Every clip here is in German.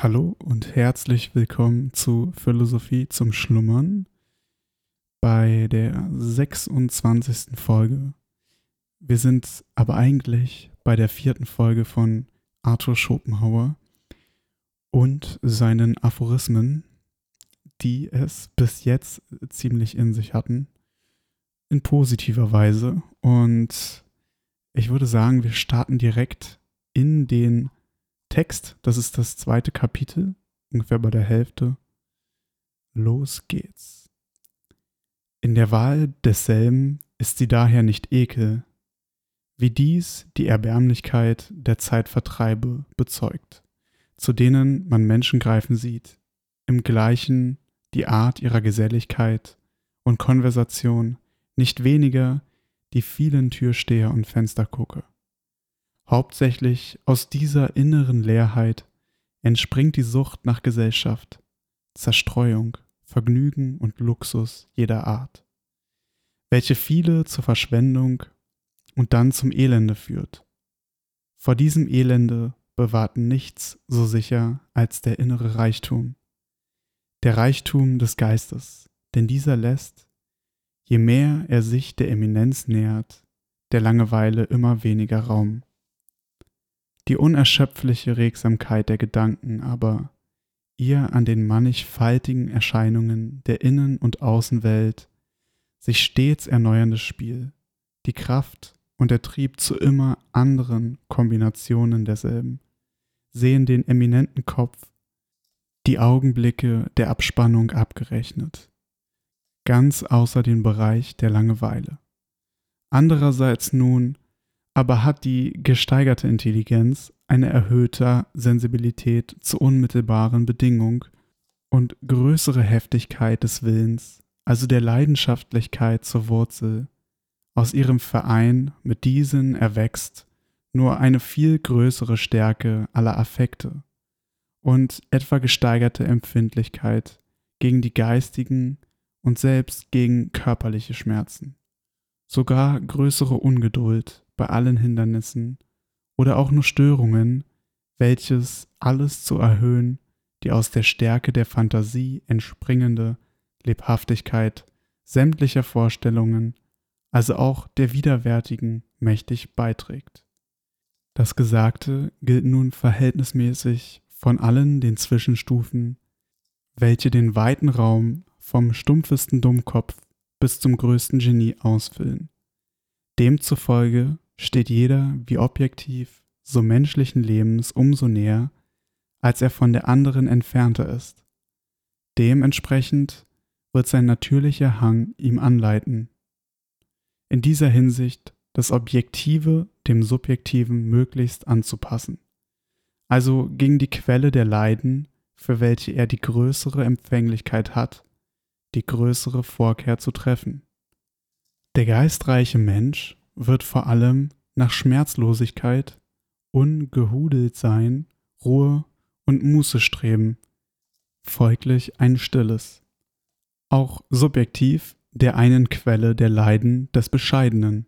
Hallo und herzlich willkommen zu Philosophie zum Schlummern bei der 26. Folge. Wir sind aber eigentlich bei der vierten Folge von Arthur Schopenhauer und seinen Aphorismen, die es bis jetzt ziemlich in sich hatten, in positiver Weise. Und ich würde sagen, wir starten direkt in den Text, das ist das zweite Kapitel, ungefähr bei der Hälfte. Los geht's. In der Wahl desselben ist sie daher nicht Ekel, wie dies die Erbärmlichkeit der Zeitvertreibe bezeugt, zu denen man Menschen greifen sieht, im gleichen die Art ihrer Geselligkeit und Konversation, nicht weniger die vielen Türsteher und Fenstergucker. Hauptsächlich aus dieser inneren Leerheit entspringt die Sucht nach Gesellschaft, Zerstreuung, Vergnügen und Luxus jeder Art, welche viele zur Verschwendung und dann zum Elende führt. Vor diesem Elende bewahrt nichts so sicher als der innere Reichtum, der Reichtum des Geistes, denn dieser lässt, je mehr er sich der Eminenz nähert, der Langeweile immer weniger Raum. Die unerschöpfliche Regsamkeit der Gedanken aber, ihr an den mannigfaltigen Erscheinungen der Innen- und Außenwelt sich stets erneuerndes Spiel, die Kraft und der Trieb zu immer anderen Kombinationen derselben, sehen den eminenten Kopf, die Augenblicke der Abspannung abgerechnet, ganz außer den Bereich der Langeweile. Andererseits nun aber hat die gesteigerte Intelligenz eine erhöhte Sensibilität zur unmittelbaren Bedingung und größere Heftigkeit des Willens, also der Leidenschaftlichkeit zur Wurzel. Aus ihrem Verein mit diesen erwächst nur eine viel größere Stärke aller Affekte und etwa gesteigerte Empfindlichkeit gegen die geistigen und selbst gegen körperliche Schmerzen, sogar größere Ungeduld bei allen Hindernissen oder auch nur Störungen, welches alles zu erhöhen, die aus der Stärke der Fantasie entspringende Lebhaftigkeit sämtlicher Vorstellungen, also auch der widerwärtigen, mächtig beiträgt. Das Gesagte gilt nun verhältnismäßig von allen den Zwischenstufen, welche den weiten Raum vom stumpfesten Dummkopf bis zum größten Genie ausfüllen. Demzufolge steht jeder wie objektiv so menschlichen Lebens umso näher, als er von der anderen entfernter ist. Dementsprechend wird sein natürlicher Hang ihm anleiten. In dieser Hinsicht das Objektive dem Subjektiven möglichst anzupassen, also gegen die Quelle der Leiden, für welche er die größere Empfänglichkeit hat, die größere Vorkehr zu treffen. Der geistreiche Mensch wird vor allem nach Schmerzlosigkeit, ungehudelt sein, Ruhe und Muße streben, folglich ein stilles. Auch subjektiv der einen Quelle der Leiden des Bescheidenen,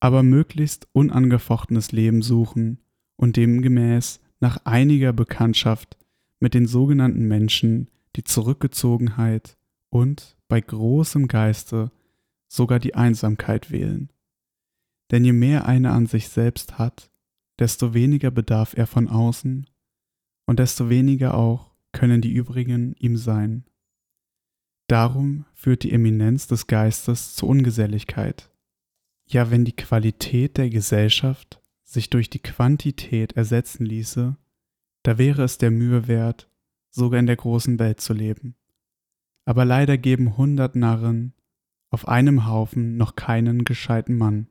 aber möglichst unangefochtenes Leben suchen und demgemäß nach einiger Bekanntschaft mit den sogenannten Menschen die Zurückgezogenheit und bei großem Geiste sogar die Einsamkeit wählen. Denn je mehr einer an sich selbst hat, desto weniger bedarf er von außen und desto weniger auch können die übrigen ihm sein. Darum führt die Eminenz des Geistes zur Ungeselligkeit. Ja, wenn die Qualität der Gesellschaft sich durch die Quantität ersetzen ließe, da wäre es der Mühe wert, sogar in der großen Welt zu leben. Aber leider geben hundert Narren auf einem Haufen noch keinen gescheiten Mann.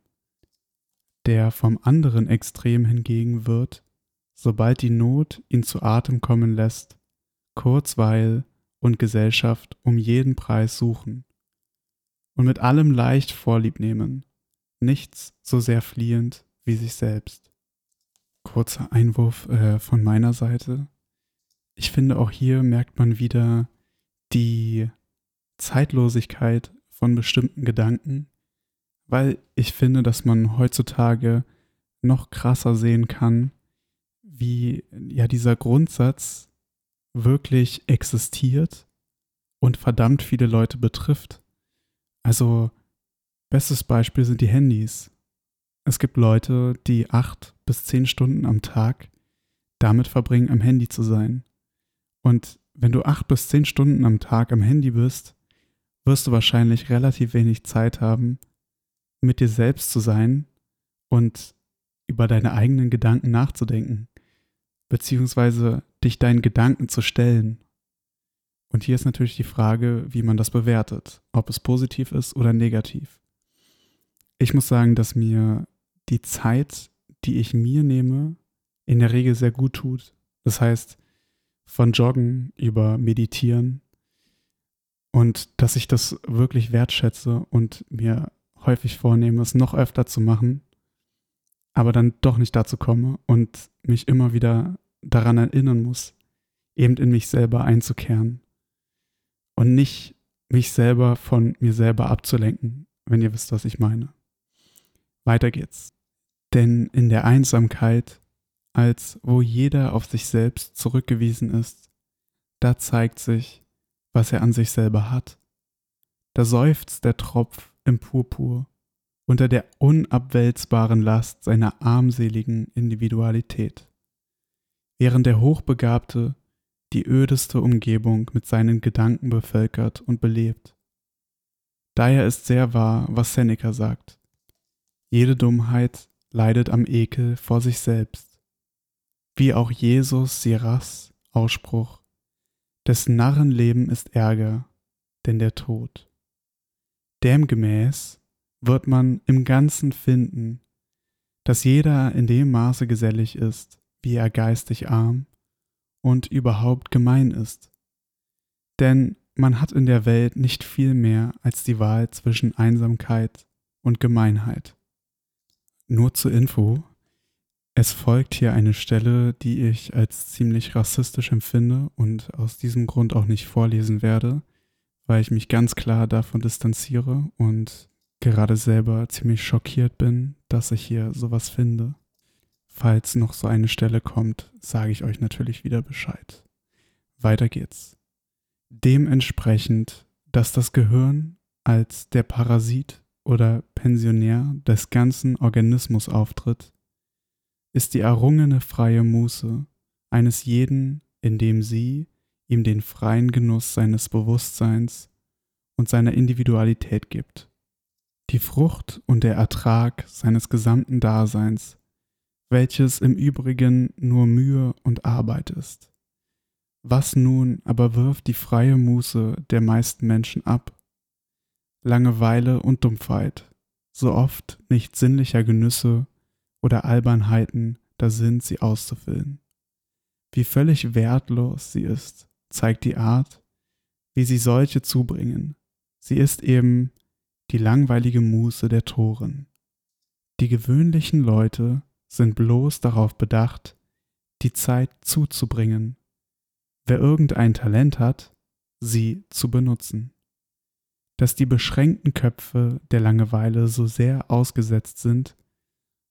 Der vom anderen Extrem hingegen wird, sobald die Not ihn zu Atem kommen lässt, Kurzweil und Gesellschaft um jeden Preis suchen und mit allem leicht Vorlieb nehmen, nichts so sehr fliehend wie sich selbst. Kurzer Einwurf äh, von meiner Seite. Ich finde, auch hier merkt man wieder die Zeitlosigkeit von bestimmten Gedanken, weil ich finde, dass man heutzutage noch krasser sehen kann, wie ja dieser Grundsatz wirklich existiert und verdammt viele Leute betrifft. Also, bestes Beispiel sind die Handys. Es gibt Leute, die acht bis zehn Stunden am Tag damit verbringen, am Handy zu sein. Und wenn du acht bis zehn Stunden am Tag am Handy bist, wirst du wahrscheinlich relativ wenig Zeit haben, mit dir selbst zu sein und über deine eigenen Gedanken nachzudenken, beziehungsweise dich deinen Gedanken zu stellen. Und hier ist natürlich die Frage, wie man das bewertet, ob es positiv ist oder negativ. Ich muss sagen, dass mir die Zeit, die ich mir nehme, in der Regel sehr gut tut. Das heißt, von Joggen über Meditieren und dass ich das wirklich wertschätze und mir häufig vornehme, es noch öfter zu machen, aber dann doch nicht dazu komme und mich immer wieder daran erinnern muss, eben in mich selber einzukehren und nicht mich selber von mir selber abzulenken, wenn ihr wisst, was ich meine. Weiter geht's. Denn in der Einsamkeit, als wo jeder auf sich selbst zurückgewiesen ist, da zeigt sich, was er an sich selber hat. Da seufzt der Tropf im Purpur unter der unabwälzbaren Last seiner armseligen Individualität, während der Hochbegabte die ödeste Umgebung mit seinen Gedanken bevölkert und belebt. Daher ist sehr wahr, was Seneca sagt. Jede Dummheit leidet am Ekel vor sich selbst. Wie auch Jesus Siras Ausspruch, des Narrenleben ist Ärger, denn der Tod. Demgemäß wird man im Ganzen finden, dass jeder in dem Maße gesellig ist, wie er geistig arm und überhaupt gemein ist. Denn man hat in der Welt nicht viel mehr als die Wahl zwischen Einsamkeit und Gemeinheit. Nur zur Info, es folgt hier eine Stelle, die ich als ziemlich rassistisch empfinde und aus diesem Grund auch nicht vorlesen werde, weil ich mich ganz klar davon distanziere und gerade selber ziemlich schockiert bin, dass ich hier sowas finde. Falls noch so eine Stelle kommt, sage ich euch natürlich wieder Bescheid. Weiter geht's. Dementsprechend, dass das Gehirn als der Parasit oder Pensionär des ganzen Organismus auftritt, ist die errungene freie Muße eines jeden, indem sie ihm den freien Genuss seines Bewusstseins und seiner Individualität gibt, die Frucht und der Ertrag seines gesamten Daseins, welches im Übrigen nur Mühe und Arbeit ist. Was nun aber wirft die freie Muße der meisten Menschen ab? Langeweile und Dumpfheit, so oft nicht sinnlicher Genüsse oder Albernheiten da sind, sie auszufüllen. Wie völlig wertlos sie ist, zeigt die Art, wie sie solche zubringen. Sie ist eben die langweilige Muße der Toren. Die gewöhnlichen Leute sind bloß darauf bedacht, die Zeit zuzubringen. Wer irgendein Talent hat, sie zu benutzen dass die beschränkten Köpfe der Langeweile so sehr ausgesetzt sind,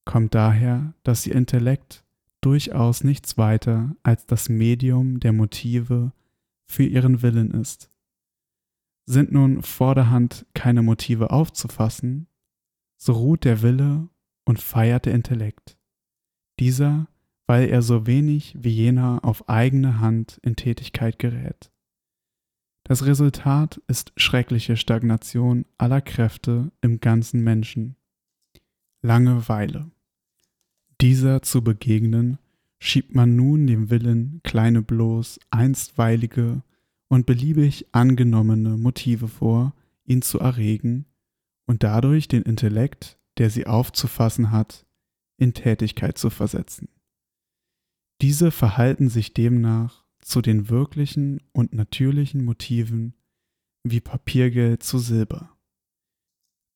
kommt daher, dass ihr Intellekt durchaus nichts weiter als das Medium der Motive für ihren Willen ist. Sind nun vorderhand keine Motive aufzufassen, so ruht der Wille und feiert der Intellekt. Dieser, weil er so wenig wie jener auf eigene Hand in Tätigkeit gerät. Das Resultat ist schreckliche Stagnation aller Kräfte im ganzen Menschen. Langeweile. Dieser zu begegnen, schiebt man nun dem Willen kleine bloß einstweilige und beliebig angenommene Motive vor, ihn zu erregen und dadurch den Intellekt, der sie aufzufassen hat, in Tätigkeit zu versetzen. Diese verhalten sich demnach zu den wirklichen und natürlichen Motiven wie Papiergeld zu Silber,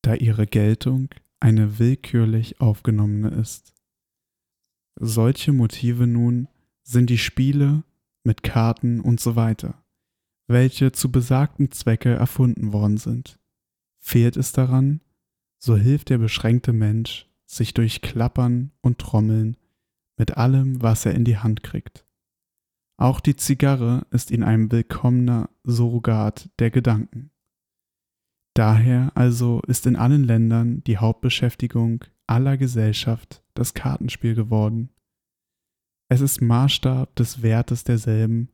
da ihre Geltung eine willkürlich aufgenommene ist. Solche Motive nun sind die Spiele mit Karten und so weiter, welche zu besagten Zwecke erfunden worden sind. Fehlt es daran, so hilft der beschränkte Mensch sich durch Klappern und Trommeln mit allem, was er in die Hand kriegt. Auch die Zigarre ist ihnen ein willkommener Surrogat der Gedanken. Daher also ist in allen Ländern die Hauptbeschäftigung aller Gesellschaft das Kartenspiel geworden. Es ist Maßstab des Wertes derselben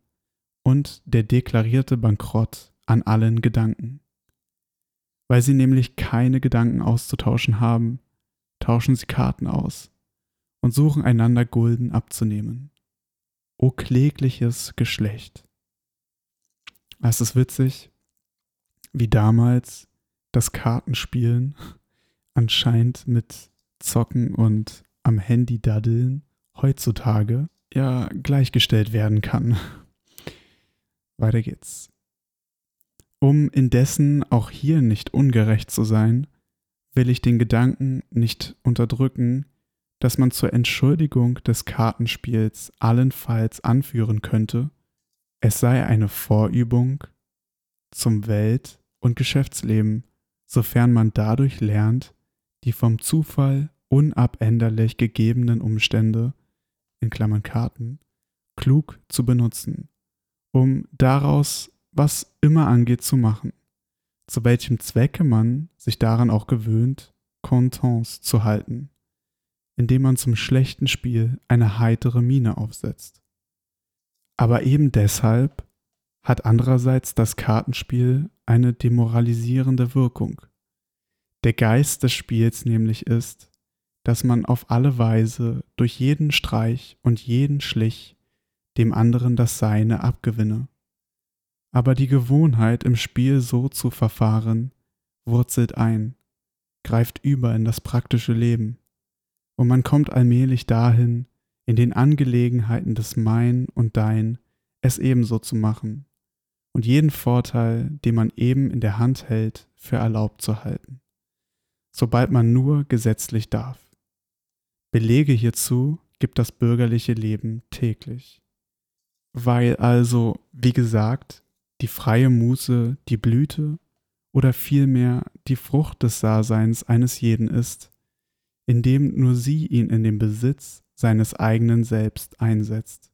und der deklarierte Bankrott an allen Gedanken. Weil sie nämlich keine Gedanken auszutauschen haben, tauschen sie Karten aus und suchen einander Gulden abzunehmen. O klägliches Geschlecht. Es ist witzig, wie damals das Kartenspielen anscheinend mit Zocken und am Handy daddeln heutzutage ja gleichgestellt werden kann. Weiter geht's. Um indessen auch hier nicht ungerecht zu sein, will ich den Gedanken nicht unterdrücken, dass man zur Entschuldigung des Kartenspiels allenfalls anführen könnte, es sei eine Vorübung zum Welt- und Geschäftsleben, sofern man dadurch lernt, die vom Zufall unabänderlich gegebenen Umstände, in Klammern Karten, klug zu benutzen, um daraus was immer angeht zu machen, zu welchem Zwecke man sich daran auch gewöhnt, Contents zu halten, indem man zum schlechten Spiel eine heitere Miene aufsetzt. Aber eben deshalb hat andererseits das Kartenspiel eine demoralisierende Wirkung. Der Geist des Spiels nämlich ist, dass man auf alle Weise durch jeden Streich und jeden Schlich dem anderen das Seine abgewinne. Aber die Gewohnheit im Spiel so zu verfahren, wurzelt ein, greift über in das praktische Leben, und man kommt allmählich dahin, in den Angelegenheiten des Mein und Dein es ebenso zu machen und jeden Vorteil, den man eben in der Hand hält, für erlaubt zu halten, sobald man nur gesetzlich darf. Belege hierzu gibt das bürgerliche Leben täglich. Weil also, wie gesagt, die freie Muße die Blüte oder vielmehr die Frucht des Daseins eines jeden ist, indem nur sie ihn in den Besitz seines eigenen Selbst einsetzt.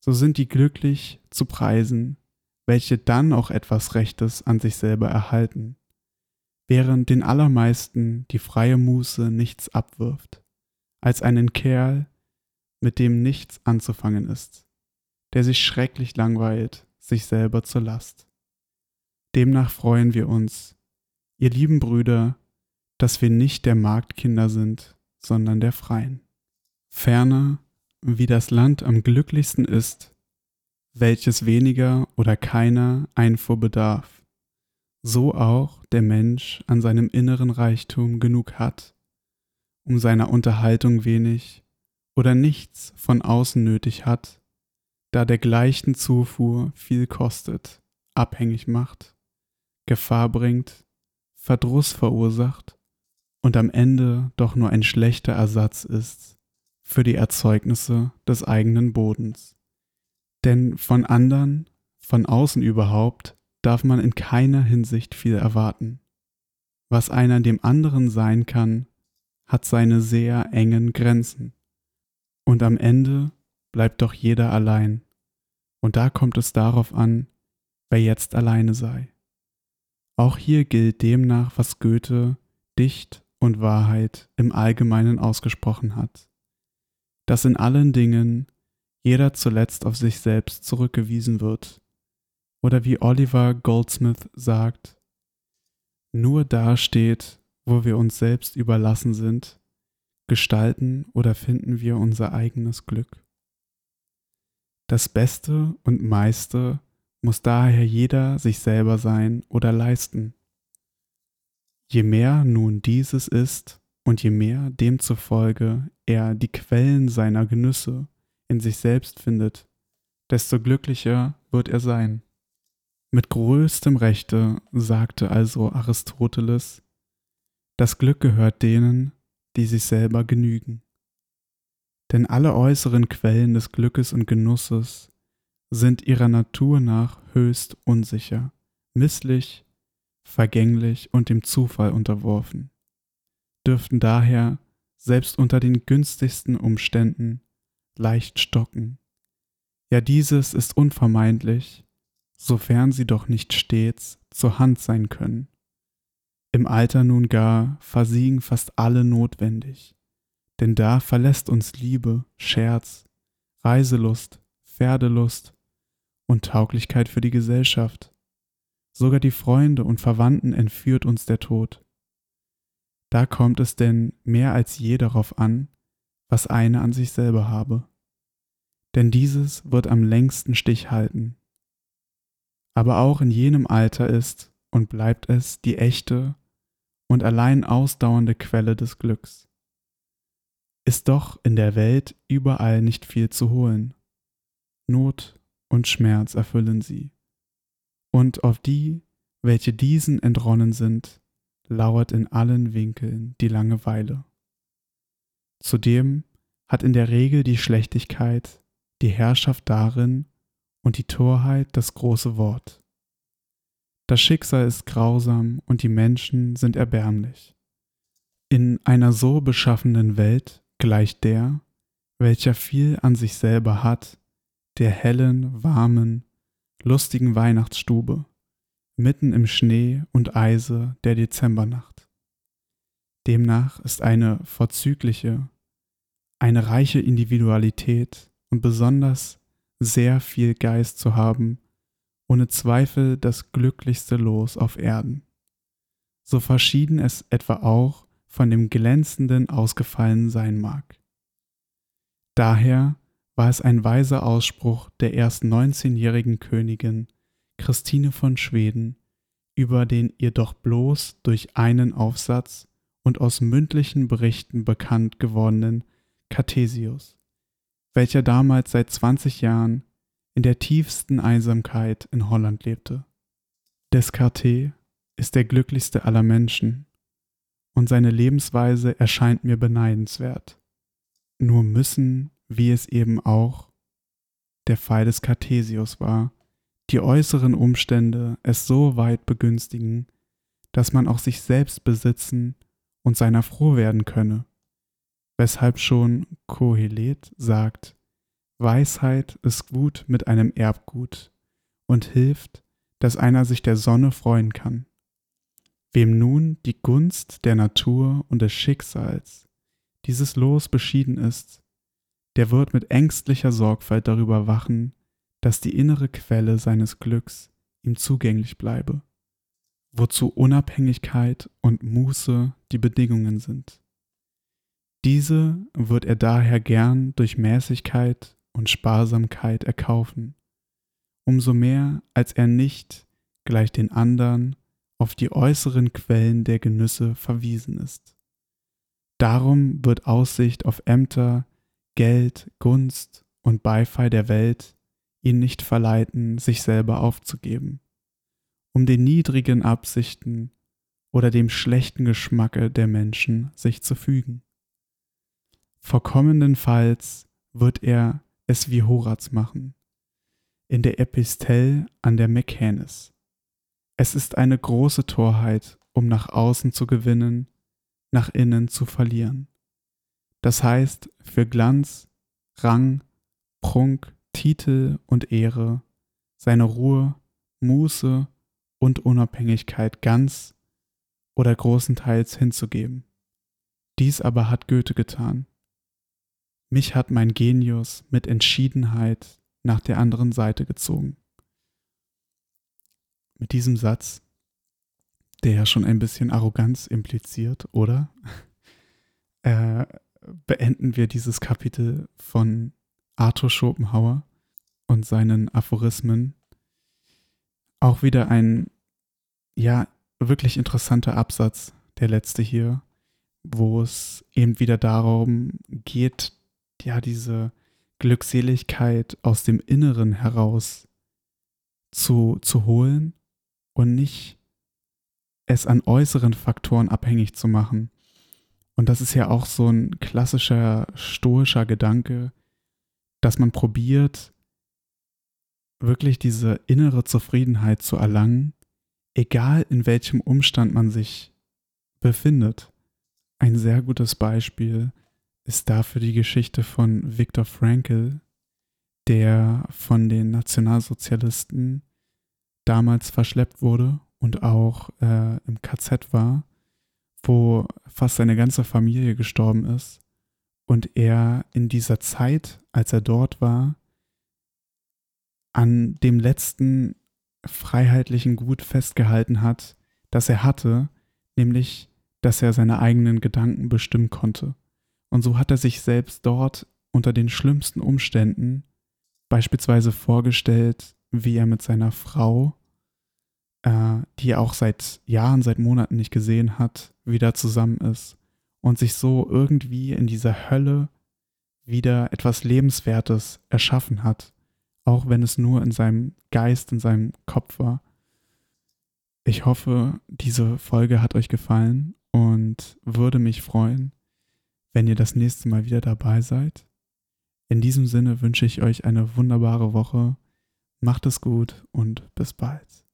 So sind die glücklich zu preisen, welche dann auch etwas Rechtes an sich selber erhalten, während den allermeisten die freie Muße nichts abwirft, als einen Kerl, mit dem nichts anzufangen ist, der sich schrecklich langweilt, sich selber zur Last. Demnach freuen wir uns, ihr lieben Brüder, dass wir nicht der Marktkinder sind, sondern der Freien. Ferner, wie das Land am glücklichsten ist, welches weniger oder keiner Einfuhr bedarf, so auch der Mensch an seinem inneren Reichtum genug hat, um seiner Unterhaltung wenig oder nichts von außen nötig hat, da dergleichen Zufuhr viel kostet, abhängig macht, Gefahr bringt, Verdruss verursacht und am Ende doch nur ein schlechter Ersatz ist für die Erzeugnisse des eigenen Bodens. Denn von anderen, von außen überhaupt, darf man in keiner Hinsicht viel erwarten. Was einer dem anderen sein kann, hat seine sehr engen Grenzen. Und am Ende bleibt doch jeder allein. Und da kommt es darauf an, wer jetzt alleine sei. Auch hier gilt demnach, was Goethe Dicht und Wahrheit im Allgemeinen ausgesprochen hat, dass in allen Dingen jeder zuletzt auf sich selbst zurückgewiesen wird. Oder wie Oliver Goldsmith sagt, nur da steht, wo wir uns selbst überlassen sind, gestalten oder finden wir unser eigenes Glück. Das Beste und meiste muss daher jeder sich selber sein oder leisten. Je mehr nun dieses ist und je mehr demzufolge er die Quellen seiner Genüsse in sich selbst findet, desto glücklicher wird er sein. Mit größtem Rechte sagte also Aristoteles, das Glück gehört denen, die sich selber genügen. Denn alle äußeren Quellen des Glückes und Genusses sind ihrer Natur nach höchst unsicher, misslich, vergänglich und dem Zufall unterworfen, dürften daher selbst unter den günstigsten Umständen leicht stocken, Ja, dieses ist unvermeidlich, sofern sie doch nicht stets zur Hand sein können. Im Alter nun gar versiegen fast alle notwendig, denn da verlässt uns Liebe, Scherz, Reiselust, Pferdelust und Tauglichkeit für die Gesellschaft. Sogar die Freunde und Verwandten entführt uns der Tod. Da kommt es denn mehr als je darauf an, was eine an sich selber habe. Denn dieses wird am längsten Stich halten. Aber auch in jenem Alter ist und bleibt es die echte und allein ausdauernde Quelle des Glücks. Ist doch in der Welt überall nicht viel zu holen. Not und Schmerz erfüllen sie. Und auf die, welche diesen entronnen sind, lauert in allen Winkeln die Langeweile. Zudem hat in der Regel die Schlechtigkeit die Herrschaft darin und die Torheit das große Wort. Das Schicksal ist grausam und die Menschen sind erbärmlich. In einer so beschaffenen Welt gleicht der, welcher viel an sich selber hat, der hellen, warmen, lustigen Weihnachtsstube, mitten im Schnee und Eise der Dezembernacht. Demnach ist eine vorzügliche, eine reiche Individualität und besonders sehr viel Geist zu haben, ohne Zweifel das glücklichste Los auf Erden. So verschieden es etwa auch von dem glänzenden ausgefallen sein mag. Daher war es ein weiser Ausspruch der erst 19-jährigen Königin, Christine von Schweden über den ihr doch bloß durch einen Aufsatz und aus mündlichen Berichten bekannt gewordenen Cartesius, welcher damals seit 20 Jahren in der tiefsten Einsamkeit in Holland lebte. Descartes ist der glücklichste aller Menschen und seine Lebensweise erscheint mir beneidenswert. Nur müssen, wie es eben auch der Fall des Cartesius war, die äußeren Umstände es so weit begünstigen, dass man auch sich selbst besitzen und seiner froh werden könne, weshalb schon Kohelet sagt, Weisheit ist gut mit einem Erbgut und hilft, dass einer sich der Sonne freuen kann. Wem nun die Gunst der Natur und des Schicksals dieses Los beschieden ist, der wird mit ängstlicher Sorgfalt darüber wachen, dass die innere Quelle seines Glücks ihm zugänglich bleibe, wozu Unabhängigkeit und Muße die Bedingungen sind. Diese wird er daher gern durch Mäßigkeit und Sparsamkeit erkaufen, umso mehr als er nicht, gleich den anderen, auf die äußeren Quellen der Genüsse verwiesen ist. Darum wird Aussicht auf Ämter, Geld, Gunst und Beifall der Welt ihn nicht verleiten, sich selber aufzugeben, um den niedrigen Absichten oder dem schlechten Geschmacke der Menschen sich zu fügen. Vorkommendenfalls wird er es wie Horaz machen, in der Epistel an der Mechanis. Es ist eine große Torheit, um nach außen zu gewinnen, nach innen zu verlieren. Das heißt, für Glanz, Rang, Prunk, Titel und Ehre, seine Ruhe, Muße und Unabhängigkeit ganz oder großenteils hinzugeben. Dies aber hat Goethe getan. Mich hat mein Genius mit Entschiedenheit nach der anderen Seite gezogen. Mit diesem Satz, der ja schon ein bisschen Arroganz impliziert, oder? äh, beenden wir dieses Kapitel von Arthur Schopenhauer und seinen Aphorismen. Auch wieder ein, ja, wirklich interessanter Absatz, der letzte hier, wo es eben wieder darum geht, ja, diese Glückseligkeit aus dem Inneren heraus zu, zu holen und nicht es an äußeren Faktoren abhängig zu machen. Und das ist ja auch so ein klassischer stoischer Gedanke, dass man probiert, wirklich diese innere Zufriedenheit zu erlangen, egal in welchem Umstand man sich befindet. Ein sehr gutes Beispiel ist dafür die Geschichte von Viktor Frankl, der von den Nationalsozialisten damals verschleppt wurde und auch äh, im KZ war, wo fast seine ganze Familie gestorben ist und er in dieser Zeit, als er dort war, an dem letzten freiheitlichen Gut festgehalten hat, das er hatte, nämlich, dass er seine eigenen Gedanken bestimmen konnte. Und so hat er sich selbst dort unter den schlimmsten Umständen beispielsweise vorgestellt, wie er mit seiner Frau, äh, die er auch seit Jahren, seit Monaten nicht gesehen hat, wieder zusammen ist und sich so irgendwie in dieser Hölle wieder etwas Lebenswertes erschaffen hat, auch wenn es nur in seinem Geist, in seinem Kopf war. Ich hoffe, diese Folge hat euch gefallen und würde mich freuen, wenn ihr das nächste Mal wieder dabei seid. In diesem Sinne wünsche ich euch eine wunderbare Woche. Macht es gut und bis bald.